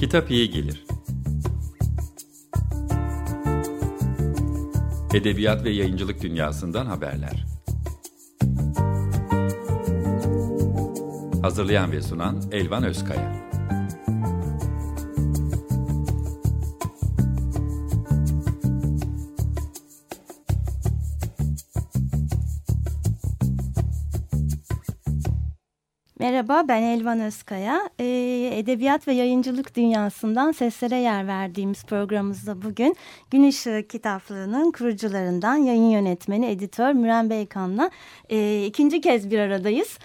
Kitap iyi gelir. Edebiyat ve yayıncılık dünyasından haberler. Hazırlayan ve sunan Elvan Özkaya. Merhaba ben Elvan Özkaya. Ee, edebiyat ve yayıncılık dünyasından seslere yer verdiğimiz programımızda bugün Gün Işığı Kitaplığı'nın kurucularından yayın yönetmeni, editör Müren Beykan'la e, ikinci kez bir aradayız.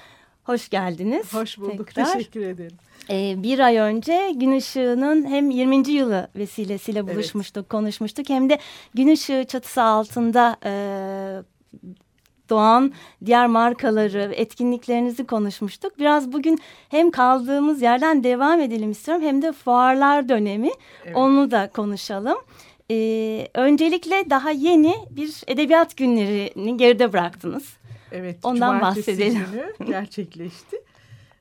Hoş geldiniz. Hoş bulduk. Tekrar. Teşekkür ederim. Ee, bir ay önce Gün Işığı'nın hem 20. yılı vesilesiyle buluşmuştuk, evet. konuşmuştuk. Hem de Gün Işığı çatısı altında e, doğan diğer markaları, etkinliklerinizi konuşmuştuk. Biraz bugün hem kaldığımız yerden devam edelim istiyorum hem de fuarlar dönemi evet. onu da konuşalım. Ee, öncelikle daha yeni bir edebiyat günlerini geride bıraktınız. Evet, ondan bahsedelim. günü gerçekleşti.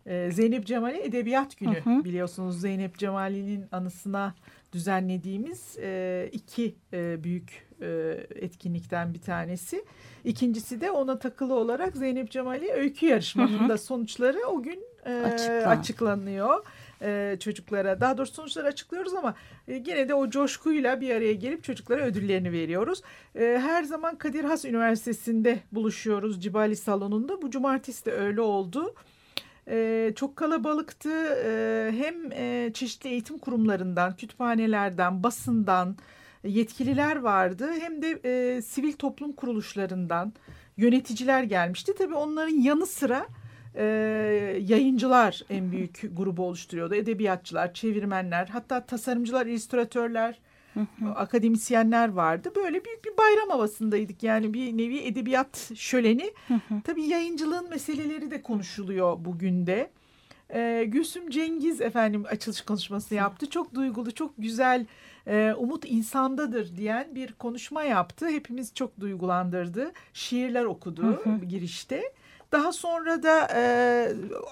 Ee, Zeynep Cemal'i Edebiyat Günü hı hı. biliyorsunuz Zeynep Cemal'in anısına düzenlediğimiz e, iki e, büyük e, etkinlikten bir tanesi. İkincisi de ona takılı olarak Zeynep Cemal'i öykü yarışmasında sonuçları o gün e, Açıklan. açıklanıyor e, çocuklara. Daha doğrusu sonuçları açıklıyoruz ama e, gene de o coşkuyla bir araya gelip çocuklara ödüllerini veriyoruz. E, her zaman Kadir Has Üniversitesi'nde buluşuyoruz Cibali Salonu'nda. Bu cumartesi de öyle oldu. Ee, çok kalabalıktı. Ee, hem e, çeşitli eğitim kurumlarından, kütüphanelerden, basından yetkililer vardı. Hem de e, sivil toplum kuruluşlarından yöneticiler gelmişti. Tabii onların yanı sıra e, yayıncılar en büyük grubu oluşturuyordu. Edebiyatçılar, çevirmenler, hatta tasarımcılar, illüstratörler, akademisyenler vardı. Böyle büyük bir bayram havasındaydık. Yani bir nevi edebiyat şöleni. Tabii yayıncılığın meseleleri de konuşuluyor bugün de. Ee, Gülsüm Cengiz efendim açılış konuşması yaptı. Çok duygulu, çok güzel, e, umut insandadır diyen bir konuşma yaptı. Hepimiz çok duygulandırdı. Şiirler okudu girişte. Daha sonra da e,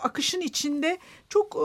akışın içinde çok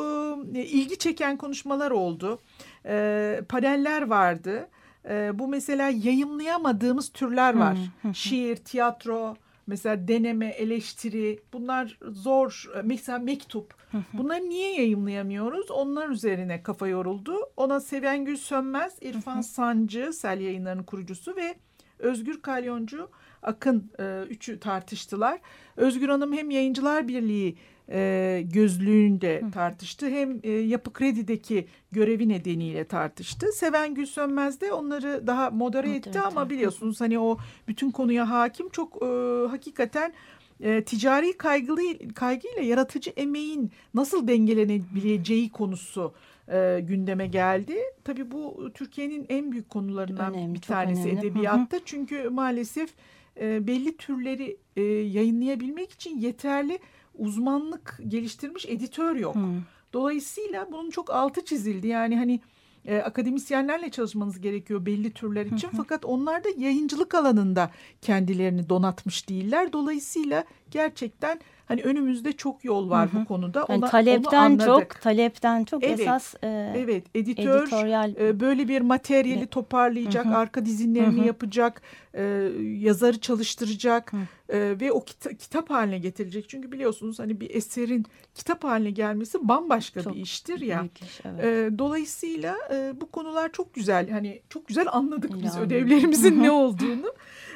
e, ilgi çeken konuşmalar oldu. E, paneller vardı. E, bu mesela yayınlayamadığımız türler var. Şiir, tiyatro, mesela deneme, eleştiri bunlar zor. Mesela mektup. Bunları niye yayınlayamıyoruz? Onlar üzerine kafa yoruldu. Ona Sevengül Sönmez, İrfan Sancı, Sel Yayınları'nın kurucusu ve Özgür Kalyoncu Akın e, üçü tartıştılar. Özgür Hanım hem Yayıncılar Birliği e, gözlüğünde Hı. tartıştı hem e, Yapı Kredi'deki görevi nedeniyle tartıştı. Seven Gül Sönmez de onları daha modere etti ama biliyorsunuz hani o bütün konuya hakim çok e, hakikaten e, ticari kaygılı kaygıyla yaratıcı emeğin nasıl dengelenebileceği konusu e, gündeme geldi. Tabii bu Türkiye'nin en büyük konularından önemli, bir tanesi önemli. edebiyatta. Hı hı. Çünkü maalesef e, belli türleri e, yayınlayabilmek için yeterli uzmanlık geliştirmiş editör yok. Hmm. Dolayısıyla bunun çok altı çizildi. Yani hani e, akademisyenlerle çalışmanız gerekiyor belli türler için. Fakat onlar da yayıncılık alanında kendilerini donatmış değiller. Dolayısıyla gerçekten hani önümüzde çok yol var Hı -hı. bu konuda. Yani Ona, talepten onu çok, talepten çok evet, esas e, Evet, editör editoryal... e, böyle bir materyali evet. toparlayacak, Hı -hı. arka dizinlerini Hı -hı. yapacak, e, yazarı çalıştıracak e, ve o kita kitap haline getirecek. Çünkü biliyorsunuz hani bir eserin kitap haline gelmesi bambaşka çok bir iştir ya. Iş, evet. e, dolayısıyla e, bu konular çok güzel. Hani çok güzel anladık İyi biz ödevlerimizin ne olduğunu.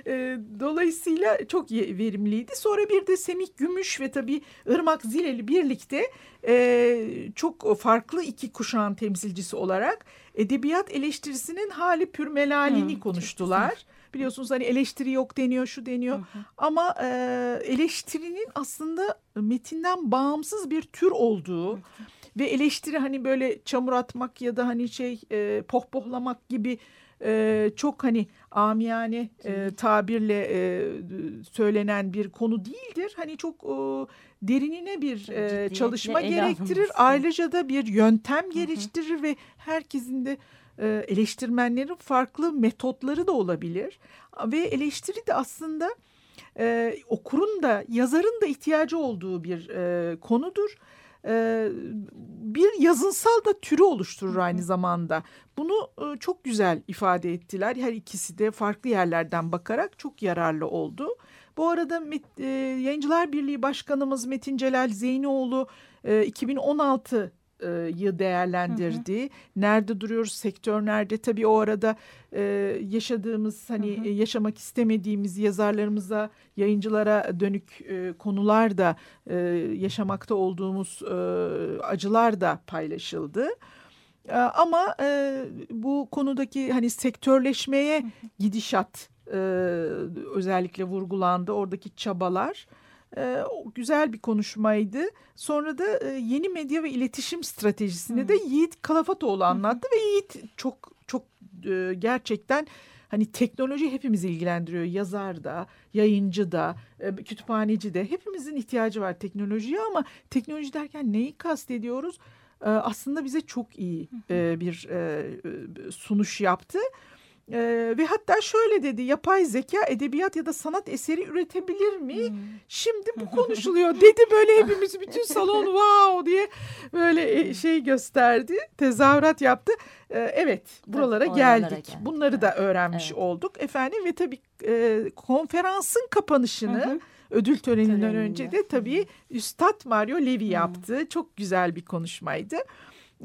E, dolayısıyla çok verimliydi. Sonra bir de Semih Gümüş ve tabii Irmak Zileli birlikte e, çok farklı iki kuşağın temsilcisi olarak edebiyat eleştirisinin hali pürmelalini hmm, konuştular. Biliyorsunuz hani eleştiri yok deniyor, şu deniyor. Hı hı. Ama e, eleştirinin aslında metinden bağımsız bir tür olduğu... Hı hı ve eleştiri hani böyle çamur atmak ya da hani şey e, pohpohlamak gibi e, çok hani amiyane e, tabirle e, söylenen bir konu değildir. Hani çok e, derinine bir e, çalışma gerektirir. Ayrıca da bir yöntem geliştirir hı hı. ve herkesin de e, eleştirmenlerin farklı metotları da olabilir. Ve eleştiri de aslında e, okurun da yazarın da ihtiyacı olduğu bir e, konudur. E, bir yazınsal da türü oluşturur aynı zamanda. Bunu e, çok güzel ifade ettiler. Her ikisi de farklı yerlerden bakarak çok yararlı oldu. Bu arada e, Yayıncılar Birliği Başkanımız Metin Celal Zeynioğlu e, 2016 yı değerlendirdi. Hı hı. Nerede duruyoruz, sektör nerede? Tabii o arada e, yaşadığımız hani hı hı. yaşamak istemediğimiz yazarlarımıza, yayıncılara dönük e, konular da e, yaşamakta olduğumuz e, acılar da paylaşıldı. E, ama e, bu konudaki hani sektörleşmeye gidişat e, özellikle vurgulandı. Oradaki çabalar. E, güzel bir konuşmaydı. Sonra da e, yeni medya ve iletişim stratejisini de Yiğit Kalafatoğlu anlattı ve Yiğit çok çok e, gerçekten hani teknoloji hepimizi ilgilendiriyor. Yazar da, yayıncı da, kütüphaneci de hepimizin ihtiyacı var teknolojiye ama teknoloji derken neyi kastediyoruz? Aslında bize çok iyi bir sunuş yaptı. Ee, ve hatta şöyle dedi yapay zeka edebiyat ya da sanat eseri üretebilir mi? Hmm. Şimdi bu konuşuluyor dedi böyle hepimiz bütün salon wow diye böyle e, şey gösterdi tezahürat yaptı. Ee, evet buralara tabii, geldik. geldik bunları da öğrenmiş evet. olduk efendim ve tabii e, konferansın kapanışını ödül töreninden Töreninde. önce de tabii Üstad Mario Levi yaptı. Çok güzel bir konuşmaydı.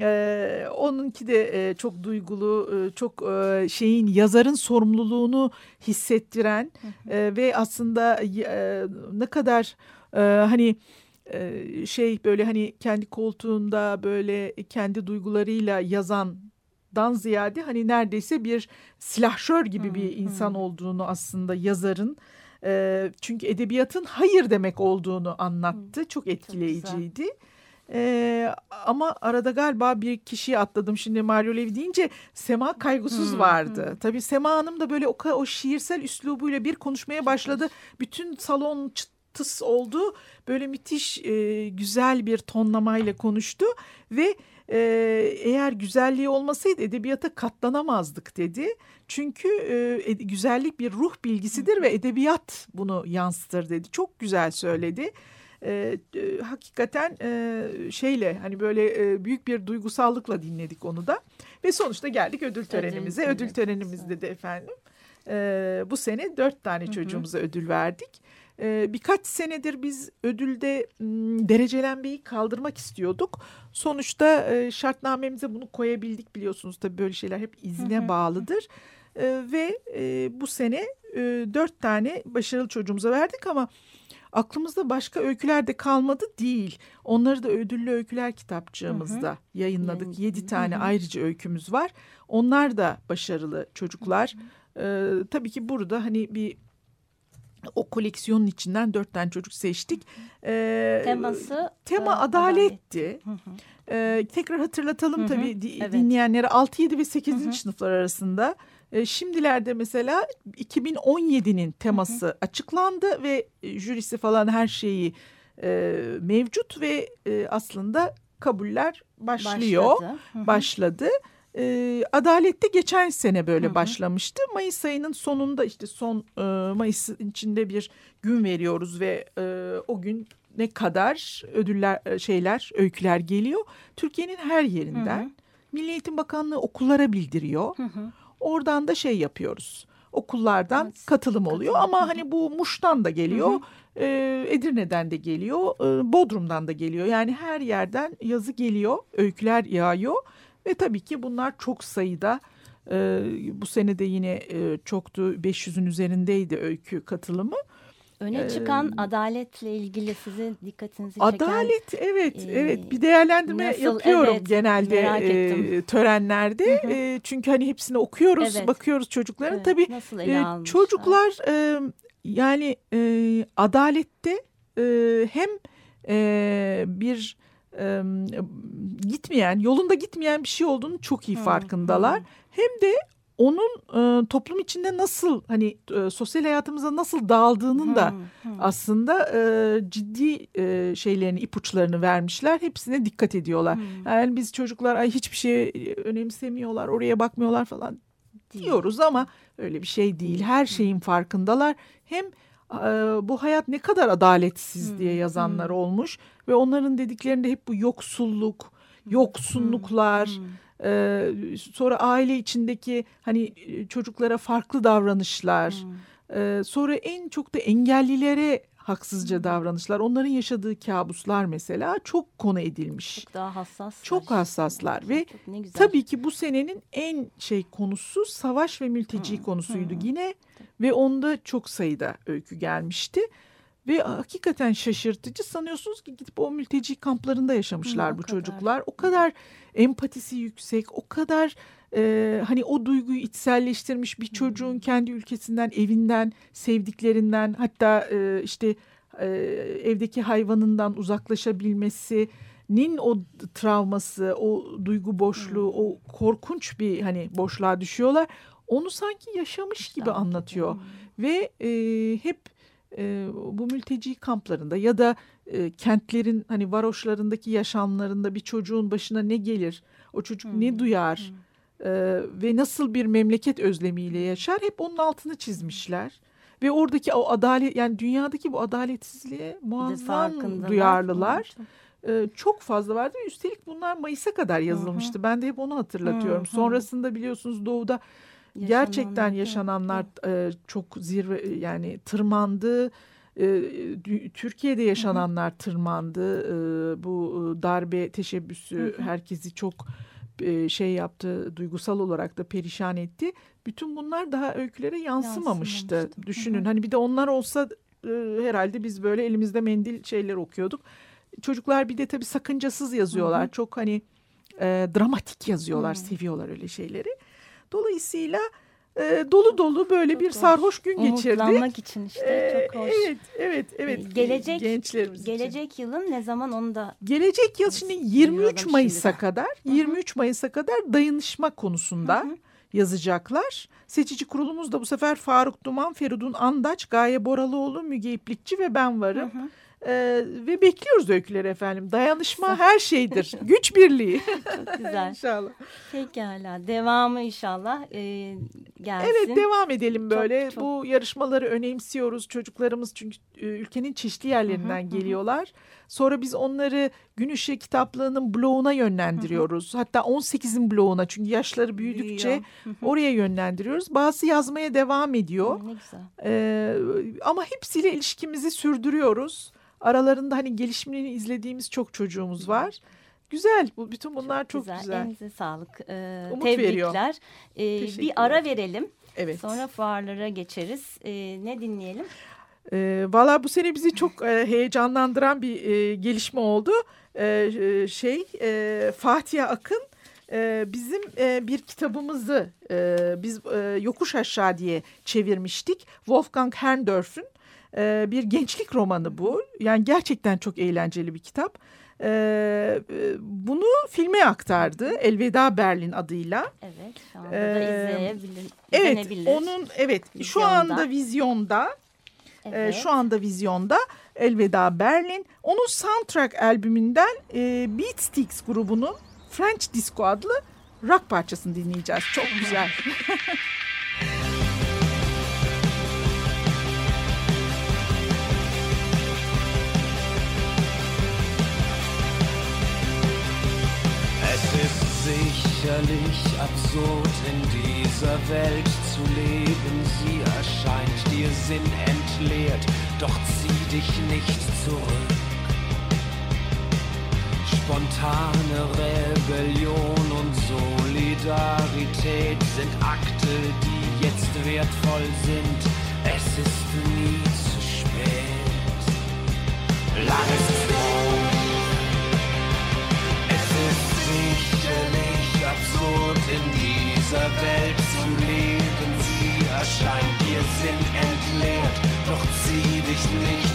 Ee, onunki de e, çok duygulu, e, çok e, şeyin yazarın sorumluluğunu hissettiren E, ve aslında e, ne kadar e, hani e, şey böyle hani kendi koltuğunda böyle kendi duygularıyla yazan dan ziyade hani neredeyse bir silahşör gibi bir insan olduğunu aslında yazarın e, çünkü edebiyatın hayır demek olduğunu anlattı. Çok etkileyiciydi. Çok ee, ama arada galiba bir kişiyi atladım. Şimdi Mario Levi deyince Sema Kaygusuz hmm, vardı. Hmm. Tabii Sema Hanım da böyle o, o şiirsel üslubuyla bir konuşmaya başladı. Bütün salon çıtıs oldu. Böyle müthiş e, güzel bir tonlamayla konuştu ve e, eğer güzelliği olmasaydı edebiyata katlanamazdık dedi. Çünkü e, güzellik bir ruh bilgisidir ve edebiyat bunu yansıtır dedi. Çok güzel söyledi e, e, hakikaten e, şeyle hani böyle e, büyük bir duygusallıkla dinledik onu da ve sonuçta geldik ödül törenimize. Ödül, ödül törenimizde de efendim e, bu sene dört tane çocuğumuza ödül verdik. E, birkaç senedir biz ödülde m, derecelenmeyi kaldırmak istiyorduk. Sonuçta e, şartnamemize bunu koyabildik biliyorsunuz tabii böyle şeyler hep izne bağlıdır. E, ve e, bu sene e, dört tane başarılı çocuğumuza verdik ama aklımızda başka öyküler de kalmadı değil. Onları da ödüllü öyküler kitapçığımızda hı hı. yayınladık. Yedi hı hı. tane ayrıca öykümüz var. Onlar da başarılı çocuklar. Hı hı. Ee, tabii ki burada hani bir o koleksiyonun içinden dört tane çocuk seçtik. Ee, Teması tema e, adaletti. Hı hı. Ee, tekrar hatırlatalım hı hı. tabii evet. dinleyenlere 6, 7 ve 8. Hı hı. sınıflar arasında e, şimdilerde mesela 2017'nin teması hı hı. açıklandı ve e, jürisi falan her şeyi e, mevcut ve e, aslında kabuller başlıyor. Başladı. Hı hı. Başladı. E, Adalette geçen sene böyle hı hı. başlamıştı. Mayıs ayının sonunda işte son e, Mayıs içinde bir gün veriyoruz ve e, o gün ne kadar ödüller şeyler öyküler geliyor. Türkiye'nin her yerinden. Hı hı. Milli Eğitim Bakanlığı okullara bildiriyor. Hı hı. Oradan da şey yapıyoruz. Okullardan evet, katılım oluyor katılım. ama hani bu Muş'tan da geliyor. Hı hı. E, Edirne'den de geliyor. E, Bodrum'dan da geliyor. Yani her yerden yazı geliyor. Öyküler yağıyor. Ve tabii ki bunlar çok sayıda. E, bu sene de yine e, çoktu. 500'ün üzerindeydi öykü katılımı. Öne çıkan ee, adaletle ilgili sizin dikkatinizi çeken... Adalet evet e, evet bir değerlendirme nasıl, yapıyorum evet, genelde e, törenlerde. Hı hı. E, çünkü hani hepsini okuyoruz evet. bakıyoruz çocukların. Evet, Tabii nasıl e, çocuklar e, yani e, adalette e, hem e, bir e, gitmeyen yolunda gitmeyen bir şey olduğunu çok iyi farkındalar. Hı. Hem de onun e, toplum içinde nasıl hani e, sosyal hayatımıza nasıl dağıldığının hmm, da hmm. aslında e, ciddi e, şeylerini ipuçlarını vermişler. Hepsine dikkat ediyorlar. Hmm. Yani biz çocuklar ay hiçbir şey önemsemiyorlar, oraya bakmıyorlar falan diyoruz ama öyle bir şey değil. Her şeyin farkındalar. Hem bu hayat ne kadar adaletsiz diye yazanlar olmuş ve onların dediklerinde hep bu yoksulluk, yoksunluklar, sonra aile içindeki hani çocuklara farklı davranışlar, sonra en çok da engellilere haksızca davranışlar, onların yaşadığı kabuslar mesela çok konu edilmiş. Çok daha hassas. Çok hassaslar çok, ve çok, tabii ki bu senenin en şey konusu savaş ve mülteci hmm. konusuydu hmm. yine ve onda çok sayıda öykü gelmişti. Ve hakikaten şaşırtıcı sanıyorsunuz ki gidip o mülteci kamplarında yaşamışlar hmm, bu kadar. çocuklar. O kadar empatisi yüksek, o kadar e, hani o duyguyu içselleştirmiş bir çocuğun kendi ülkesinden, evinden, sevdiklerinden hatta e, işte e, evdeki hayvanından uzaklaşabilmesinin o travması, o duygu boşluğu, o korkunç bir hani boşluğa düşüyorlar. Onu sanki yaşamış gibi anlatıyor ve e, hep e, bu mülteci kamplarında ya da e, kentlerin hani varoşlarındaki yaşamlarında bir çocuğun başına ne gelir, o çocuk hmm. ne duyar, hmm e, ve nasıl bir memleket özlemiyle yaşar hep onun altını çizmişler. Ve oradaki o adalet yani dünyadaki bu adaletsizliğe muazzam duyarlılar. Ee, çok fazla vardı. Üstelik bunlar Mayıs'a kadar yazılmıştı. Hı hı. Ben de hep onu hatırlatıyorum. Hı hı. Sonrasında biliyorsunuz Doğu'da Yaşanan, gerçekten yaşananlar e, çok zirve yani tırmandı. E, Türkiye'de yaşananlar hı hı. tırmandı. E, bu darbe teşebbüsü hı hı. herkesi çok e, şey yaptı, duygusal olarak da perişan etti. Bütün bunlar daha öykülere yansımamıştı. Yansımamıştı. Düşünün Hı-hı. hani bir de onlar olsa e, herhalde biz böyle elimizde mendil şeyler okuyorduk. Çocuklar bir de tabii sakıncasız yazıyorlar. Hı-hı. Çok hani e, dramatik yazıyorlar, Hı-hı. seviyorlar öyle şeyleri. Dolayısıyla e, dolu dolu böyle çok bir hoş. sarhoş gün geçirdi. Umutlanmak için işte e, çok hoş. Evet, evet, evet. Gelecek gençlerimiz gelecek için. yılın ne zaman onu da Gelecek yıl şimdi 23 Mayıs'a kadar, 23 Mayıs'a kadar dayanışma konusunda Hı -hı. yazacaklar. Seçici kurulumuz da bu sefer Faruk Duman, Feridun Andaç, Gaye Boralıoğlu, Müge İplikçi ve ben varım. Hı -hı. Ee, ve bekliyoruz öyküleri efendim. Dayanışma her şeydir. Güç birliği. Çok güzel. İnşallah. Pekala. Devamı inşallah e, gelsin. Evet devam edelim böyle. Çok, çok... Bu yarışmaları önemsiyoruz. Çocuklarımız çünkü e, ülkenin çeşitli yerlerinden hı hı, geliyorlar. Hı. Sonra biz onları Gün Işığı kitaplığının bloğuna yönlendiriyoruz. Hı hı. Hatta 18'in bloğuna çünkü yaşları büyüdükçe hı hı. oraya yönlendiriyoruz. Bazı yazmaya devam ediyor. Hı, ne güzel. Ee, ama hepsiyle ilişkimizi sürdürüyoruz. Aralarında hani gelişimini izlediğimiz çok çocuğumuz var. Güzel. Bu bütün bunlar çok, çok güzel. güzel. Elinize sağlık. Ee, Umut tebrikler. Ee, bir ara verelim. Evet. Sonra fuarlara geçeriz. Ee, ne dinleyelim? E, Valla bu sene bizi çok e, heyecanlandıran bir e, gelişme oldu. E, şey e, Fatih Akın e, bizim e, bir kitabımızı e, biz e, Yokuş Aşağı diye çevirmiştik. Wolfgang Herrndorf'ün e, bir gençlik romanı bu. Yani gerçekten çok eğlenceli bir kitap. E, bunu filme aktardı. Elveda Berlin adıyla. Evet, şu anda da izleyebilir. Evet, onun evet vizyonda. şu anda vizyonda. Evet. E, şu anda vizyonda Elveda Berlin. Onun soundtrack albümünden e, Beat Sticks grubunun French Disco adlı rock parçasını dinleyeceğiz. Çok güzel. sicherlich absurd in dieser Welt zu leben. Sie erscheint dir Sinn entleert, doch zieh dich nicht zurück. Spontane Rebellion und Solidarität sind Akte, die jetzt wertvoll sind. Es ist nie zu spät. Sinn entleert, doch zieh dich nicht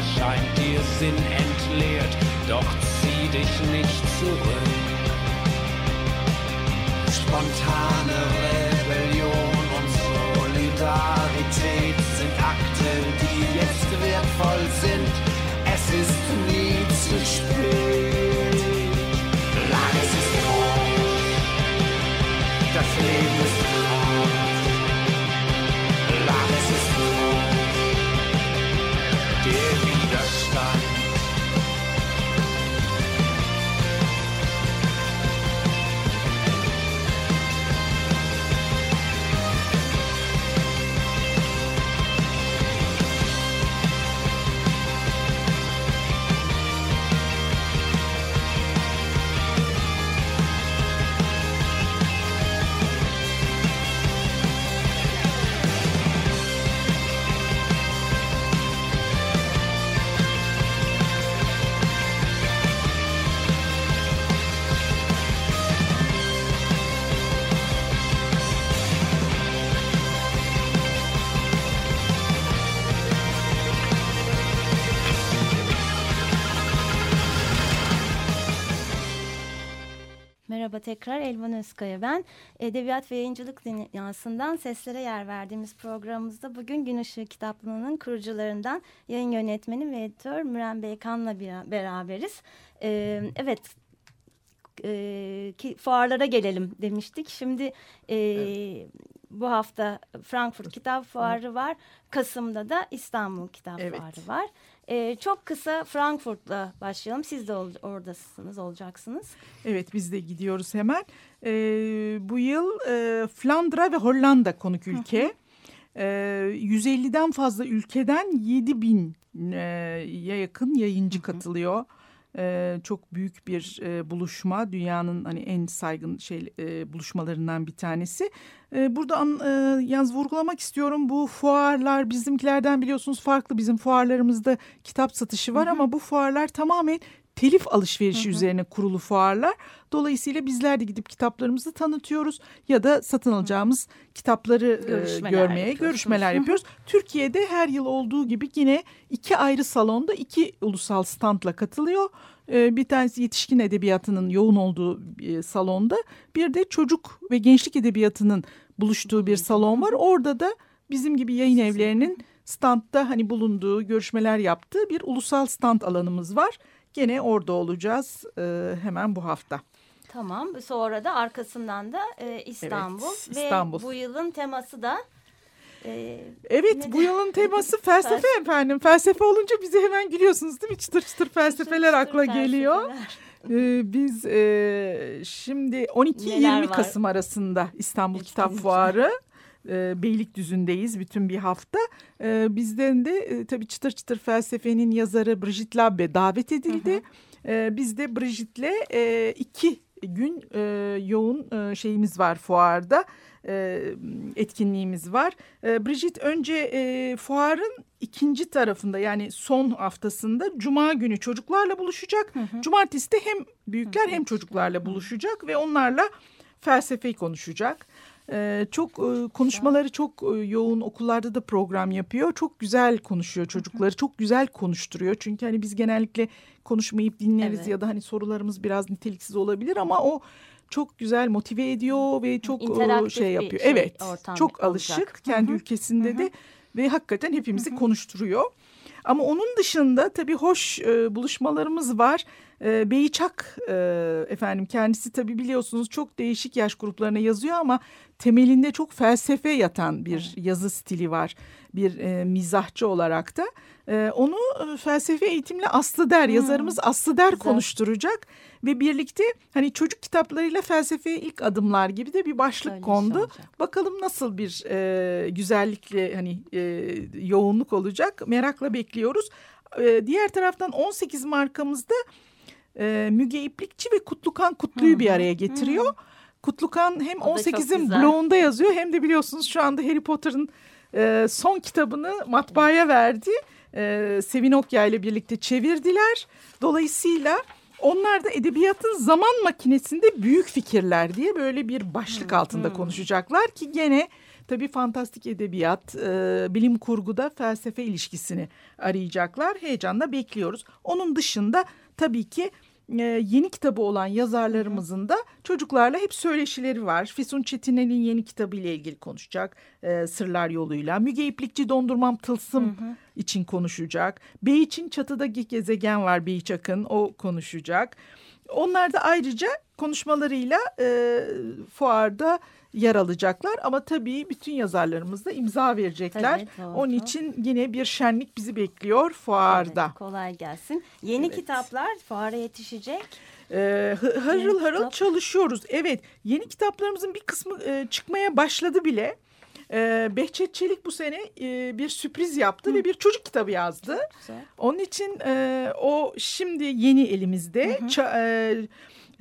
erscheint dir sinnentleert, doch zieh dich nicht zurück. Spontane Rebellion Merhaba tekrar Elvan Özkaya ben. Edebiyat ve Yayıncılık Dünyası'ndan seslere yer verdiğimiz programımızda bugün Gün Işığı Kitaplığı'nın kurucularından yayın yönetmeni ve editör Müren Beykan'la beraberiz. Ee, evet e, ki fuarlara gelelim demiştik. Şimdi e, evet. bu hafta Frankfurt Kitap Fuarı var. Kasım'da da İstanbul Kitap evet. Fuarı var. E, çok kısa Frankfurt'la başlayalım. Siz de ol, oradasınız, olacaksınız. Evet, biz de gidiyoruz hemen. E, bu yıl e, Flandra ve Hollanda konuk ülke. E, 150'den fazla ülkeden 7 bin e, yakın yayıncı katılıyor. Ee, çok büyük bir e, buluşma dünyanın hani en saygın şey e, buluşmalarından bir tanesi. E, burada an, e, yalnız vurgulamak istiyorum bu fuarlar bizimkilerden biliyorsunuz farklı bizim fuarlarımızda kitap satışı var hı hı. ama bu fuarlar tamamen telif alışverişi hı hı. üzerine kurulu fuarlar. Dolayısıyla bizler de gidip kitaplarımızı tanıtıyoruz ya da satın alacağımız kitapları e, görmeye görüşmeler yapıyoruz. Türkiye'de her yıl olduğu gibi yine iki ayrı salonda iki ulusal standla katılıyor. E, bir tanesi yetişkin edebiyatının yoğun olduğu e, salonda bir de çocuk ve gençlik edebiyatının buluştuğu bir salon var. Orada da bizim gibi yayın evlerinin standta hani bulunduğu görüşmeler yaptığı bir ulusal stand alanımız var. Gene orada olacağız e, hemen bu hafta. Tamam. Sonra da arkasından da e, İstanbul. Evet, İstanbul. Ve bu yılın teması da... E, evet bu yılın teması felsefe efendim. Felsefe olunca bize hemen gülüyorsunuz değil mi? Çıtır çıtır felsefeler çıtır akla felsefeler. geliyor. Ee, biz e, şimdi 12-20 Kasım arasında İstanbul Kitap Fuarı e, Beylikdüzü'ndeyiz bütün bir hafta. E, bizden de e, tabii çıtır çıtır felsefenin yazarı Brigitte Labbe davet edildi. Hı hı. E, biz de Brigitte'le e, iki gün e, yoğun e, şeyimiz var fuarda e, etkinliğimiz var. E, Bridget önce e, fuarın ikinci tarafında yani son haftasında cuma günü çocuklarla buluşacak. Hı hı. Cumartesi de hem büyükler hı hı. hem çocuklarla buluşacak ve onlarla felsefeyi konuşacak. Ee, çok e, konuşmaları çok e, yoğun okullarda da program yapıyor. Çok güzel konuşuyor çocukları. Çok güzel konuşturuyor. Çünkü hani biz genellikle konuşmayıp dinleriz evet. ya da hani sorularımız biraz niteliksiz olabilir ama o çok güzel motive ediyor ve çok e, şey yapıyor. Şey, evet. Çok alışık olacak. kendi Hı -hı. ülkesinde Hı de ve hakikaten hepimizi konuşturuyor. Ama onun dışında tabii hoş e, buluşmalarımız var. E, Beyçak e, efendim kendisi tabii biliyorsunuz çok değişik yaş gruplarına yazıyor ama temelinde çok felsefe yatan bir evet. yazı stili var. Bir e, mizahçı olarak da. E, onu e, felsefe eğitimle Aslı Der, hmm. yazarımız Aslı Der Güzel. konuşturacak. Ve birlikte hani çocuk kitaplarıyla felsefeye ilk adımlar gibi de bir başlık Öyle kondu. Şey Bakalım nasıl bir e, güzellikle hani e, yoğunluk olacak merakla bekliyoruz. E, diğer taraftan 18 markamızda e, Müge İplikçi ve Kutlukan Kutlu'yu bir araya getiriyor. Kutlukan hem 18'in bloğunda yazıyor hem de biliyorsunuz şu anda Harry Potter'ın e, son kitabını matbaaya verdi. E, Sevin Okya ile birlikte çevirdiler. Dolayısıyla onlar da edebiyatın zaman makinesinde büyük fikirler diye böyle bir başlık altında konuşacaklar ki gene tabii fantastik edebiyat, e, bilim kurguda felsefe ilişkisini arayacaklar. Heyecanla bekliyoruz. Onun dışında tabii ki e, yeni kitabı olan yazarlarımızın da çocuklarla hep söyleşileri var. Füsun Çetinel'in yeni kitabı ile ilgili konuşacak e, Sırlar yoluyla. Müge İplikçi Dondurmam Tılsım hı hı. için konuşacak. Beyiç'in Çatıdaki Gezegen var Beyiç Akın o konuşacak. Onlar da ayrıca konuşmalarıyla e, fuarda yer alacaklar ama tabii bütün yazarlarımız da imza verecekler. Tabii, Onun için yine bir şenlik bizi bekliyor fuarda. Evet, kolay gelsin. Yeni evet. kitaplar fuara yetişecek. Ee, harıl harıl kitap. çalışıyoruz. Evet yeni kitaplarımızın bir kısmı e, çıkmaya başladı bile. Ee, Behçet Çelik bu sene e, bir sürpriz yaptı Hı. ve bir çocuk kitabı yazdı. Onun için e, o şimdi yeni elimizde. Hı hı. Ça, e,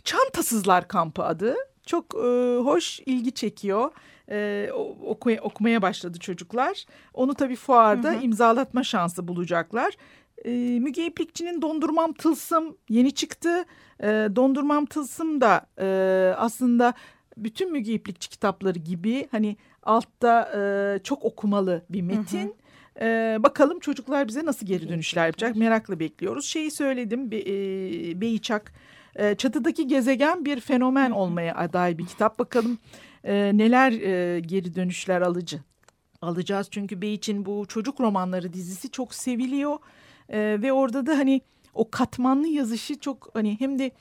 Çantasızlar Kampı adı. Çok e, hoş, ilgi çekiyor. E, oku, okumaya başladı çocuklar. Onu tabii fuarda hı hı. imzalatma şansı bulacaklar. E, Müge İplikçi'nin Dondurmam Tılsım yeni çıktı. E, Dondurmam Tılsım da e, aslında bütün Müge İplikçi kitapları gibi hani altta e, çok okumalı bir metin. Hı hı. Ee, bakalım çocuklar bize nasıl geri dönüşler yapacak merakla bekliyoruz. Şeyi söyledim Be, e, Beyçak e, çatıdaki gezegen bir fenomen olmaya aday bir kitap. Bakalım e, neler e, geri dönüşler alıcı alacağız. Çünkü Beyç'in bu çocuk romanları dizisi çok seviliyor. E, ve orada da hani o katmanlı yazışı çok hani hem de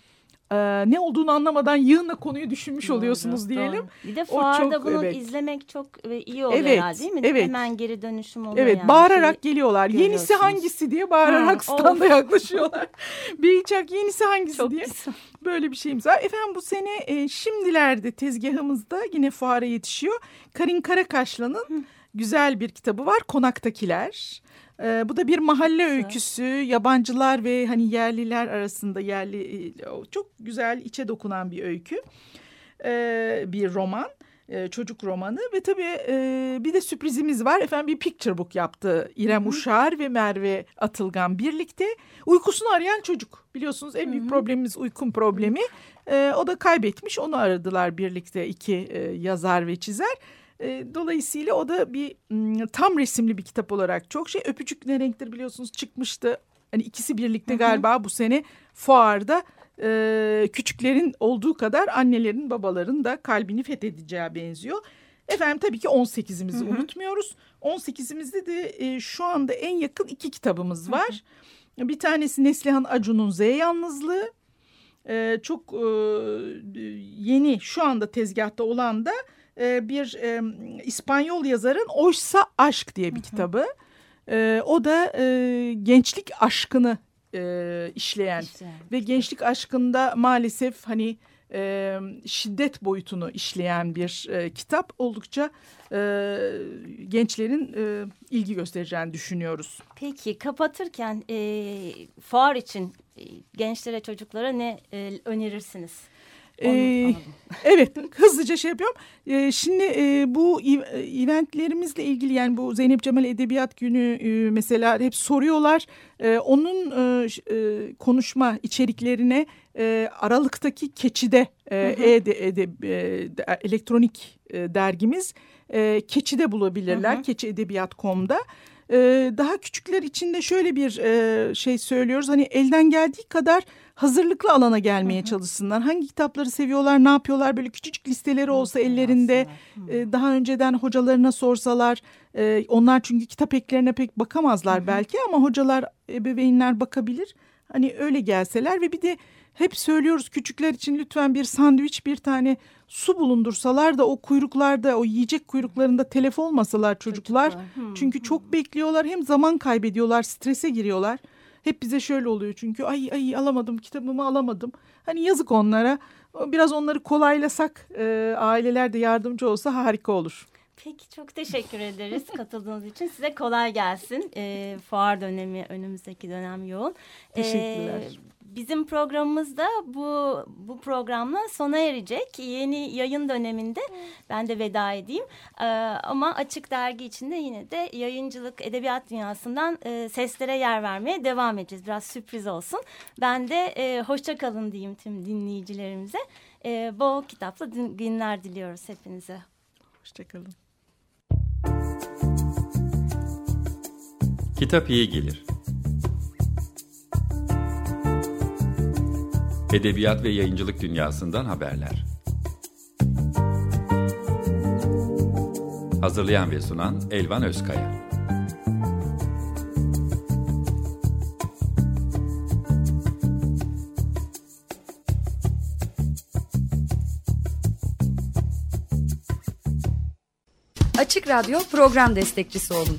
e, ne olduğunu anlamadan yığınla konuyu düşünmüş doğru, oluyorsunuz diyelim. Doğru. Bir de fuarda çok, bunu evet. izlemek çok iyi oluyor evet, herhalde değil mi? Evet. Hemen geri dönüşüm oluyor. Evet yani. bağırarak geliyorlar. Yenisi hangisi diye bağırarak ha, standa of. yaklaşıyorlar. bir içak yenisi hangisi çok diye. Güzel. Böyle bir şeyimiz var. Efendim bu sene e, şimdilerde tezgahımızda yine fuara yetişiyor. Karin Karakaşlan'ın güzel bir kitabı var. Konaktakiler. Ee, bu da bir mahalle öyküsü. Yabancılar ve hani yerliler arasında yerli e, çok güzel içe dokunan bir öykü. Ee, bir roman. E, çocuk romanı ve tabii e, bir de sürprizimiz var. Efendim bir picture book yaptı İrem Hı-hı. Uşar ve Merve Atılgan birlikte. Uykusunu arayan çocuk. Biliyorsunuz en büyük Hı-hı. problemimiz uykun problemi. E, o da kaybetmiş. Onu aradılar birlikte iki e, yazar ve çizer. E, dolayısıyla o da bir tam resimli bir kitap olarak çok şey. Öpücük ne renktir biliyorsunuz çıkmıştı. Hani ikisi birlikte galiba bu sene fuarda e, küçüklerin olduğu kadar annelerin babaların da kalbini fethedeceği benziyor. Efendim tabii ki 18'imizi unutmuyoruz. 18'imizde de e, şu anda en yakın iki kitabımız var. Bir tanesi Neslihan Acun'un Z Yalnızlığı. E, çok e, yeni şu anda tezgahta olan da e, bir e, İspanyol yazarın Oysa Aşk diye bir hı hı. kitabı. E, o da e, gençlik aşkını e, işleyen işte. ve gençlik aşkında maalesef hani e, şiddet boyutunu işleyen bir e, kitap oldukça e, gençlerin e, ilgi göstereceğini düşünüyoruz. Peki kapatırken e, fuar için e, gençlere çocuklara ne e, önerirsiniz? Ee, evet hızlıca şey yapıyorum. Ee, şimdi e, bu eventlerimizle ilgili yani bu Zeynep Cemal Edebiyat Günü e, mesela hep soruyorlar. E, onun e, e, konuşma içeriklerine e, Aralık'taki Keçi'de e, e, de, e, de, e, elektronik e, dergimiz e, Keçi'de bulabilirler. Hı hı. Keçiedebiyat.com'da. Ee, daha küçükler için de şöyle bir e, şey söylüyoruz. Hani elden geldiği kadar hazırlıklı alana gelmeye hı hı. çalışsınlar. Hangi kitapları seviyorlar, ne yapıyorlar? Böyle küçücük listeleri olsa ellerinde e, daha önceden hocalarına sorsalar. E, onlar çünkü kitap eklerine pek bakamazlar hı hı. belki ama hocalar, ebeveynler bakabilir. Hani öyle gelseler ve bir de hep söylüyoruz küçükler için lütfen bir sandviç bir tane su bulundursalar da o kuyruklarda o yiyecek kuyruklarında telef olmasalar çocuklar. çocuklar. Çünkü çok bekliyorlar hem zaman kaybediyorlar strese giriyorlar. Hep bize şöyle oluyor çünkü ay ay alamadım kitabımı alamadım. Hani yazık onlara biraz onları kolaylasak e, aileler de yardımcı olsa harika olur. Peki çok teşekkür ederiz katıldığınız için. Size kolay gelsin. E, fuar dönemi önümüzdeki dönem yoğun. Teşekkürler. E, bizim programımız da bu, bu programla sona erecek. Yeni yayın döneminde ben de veda edeyim. Ee, ama Açık Dergi içinde yine de yayıncılık edebiyat dünyasından e, seslere yer vermeye devam edeceğiz. Biraz sürpriz olsun. Ben de e, hoşça kalın diyeyim tüm dinleyicilerimize. E, bol kitaplı günler diliyoruz hepinize. Hoşçakalın. Kitap iyi gelir. Edebiyat ve yayıncılık dünyasından haberler. Hazırlayan ve sunan Elvan Özkaya. Açık Radyo program destekçisi olun.